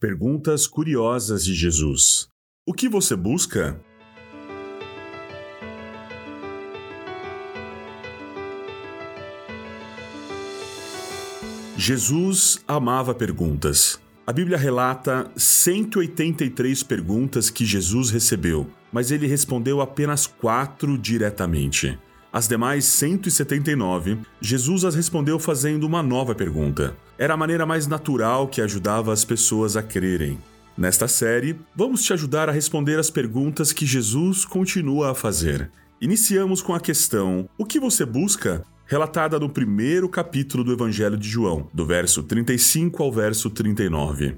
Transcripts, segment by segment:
Perguntas curiosas de Jesus. O que você busca? Jesus amava perguntas. A Bíblia relata 183 perguntas que Jesus recebeu, mas ele respondeu apenas quatro diretamente. As demais 179, Jesus as respondeu fazendo uma nova pergunta. Era a maneira mais natural que ajudava as pessoas a crerem. Nesta série, vamos te ajudar a responder as perguntas que Jesus continua a fazer. Iniciamos com a questão: O que você busca? relatada no primeiro capítulo do Evangelho de João, do verso 35 ao verso 39.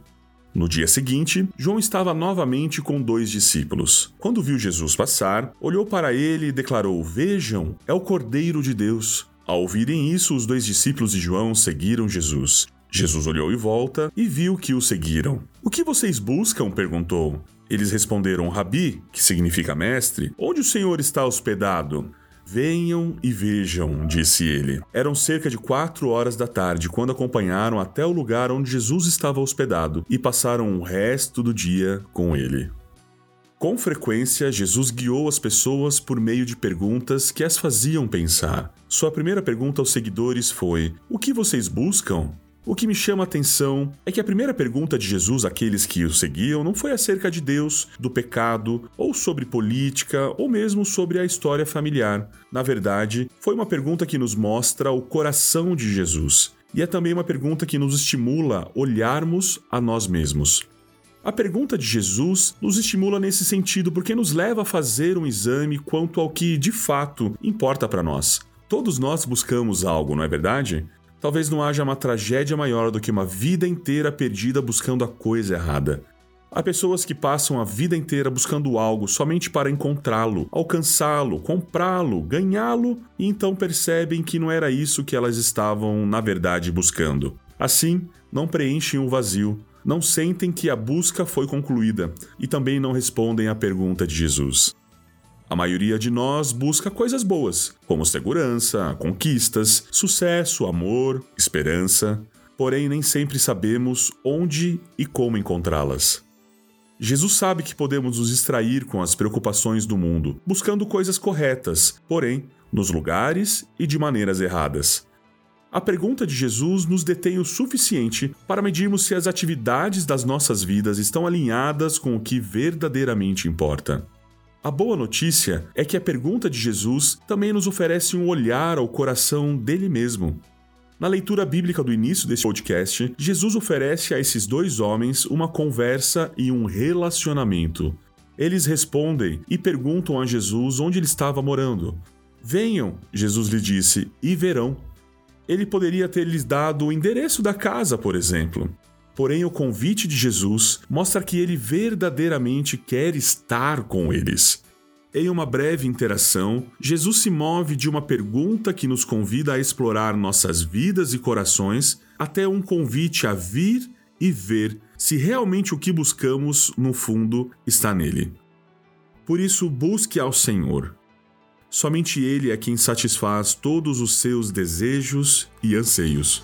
No dia seguinte, João estava novamente com dois discípulos. Quando viu Jesus passar, olhou para ele e declarou: Vejam, é o Cordeiro de Deus. Ao ouvirem isso, os dois discípulos de João seguiram Jesus. Jesus olhou em volta e viu que o seguiram. O que vocês buscam? perguntou. Eles responderam: Rabi, que significa mestre, onde o Senhor está hospedado? Venham e vejam, disse ele. Eram cerca de quatro horas da tarde quando acompanharam até o lugar onde Jesus estava hospedado e passaram o resto do dia com ele. Com frequência, Jesus guiou as pessoas por meio de perguntas que as faziam pensar. Sua primeira pergunta aos seguidores foi: O que vocês buscam? O que me chama a atenção é que a primeira pergunta de Jesus àqueles que o seguiam não foi acerca de Deus, do pecado, ou sobre política, ou mesmo sobre a história familiar. Na verdade, foi uma pergunta que nos mostra o coração de Jesus. E é também uma pergunta que nos estimula olharmos a nós mesmos. A pergunta de Jesus nos estimula nesse sentido porque nos leva a fazer um exame quanto ao que de fato importa para nós. Todos nós buscamos algo, não é verdade? Talvez não haja uma tragédia maior do que uma vida inteira perdida buscando a coisa errada. Há pessoas que passam a vida inteira buscando algo somente para encontrá-lo, alcançá-lo, comprá-lo, ganhá-lo e então percebem que não era isso que elas estavam, na verdade, buscando. Assim, não preenchem o vazio, não sentem que a busca foi concluída e também não respondem à pergunta de Jesus. A maioria de nós busca coisas boas, como segurança, conquistas, sucesso, amor, esperança, porém nem sempre sabemos onde e como encontrá-las. Jesus sabe que podemos nos distrair com as preocupações do mundo, buscando coisas corretas, porém, nos lugares e de maneiras erradas. A pergunta de Jesus nos detém o suficiente para medirmos se as atividades das nossas vidas estão alinhadas com o que verdadeiramente importa. A boa notícia é que a pergunta de Jesus também nos oferece um olhar ao coração dele mesmo. Na leitura bíblica do início desse podcast, Jesus oferece a esses dois homens uma conversa e um relacionamento. Eles respondem e perguntam a Jesus onde ele estava morando. Venham, Jesus lhe disse, e verão. Ele poderia ter lhes dado o endereço da casa, por exemplo. Porém, o convite de Jesus mostra que ele verdadeiramente quer estar com eles. Em uma breve interação, Jesus se move de uma pergunta que nos convida a explorar nossas vidas e corações até um convite a vir e ver se realmente o que buscamos, no fundo, está nele. Por isso, busque ao Senhor. Somente Ele é quem satisfaz todos os seus desejos e anseios.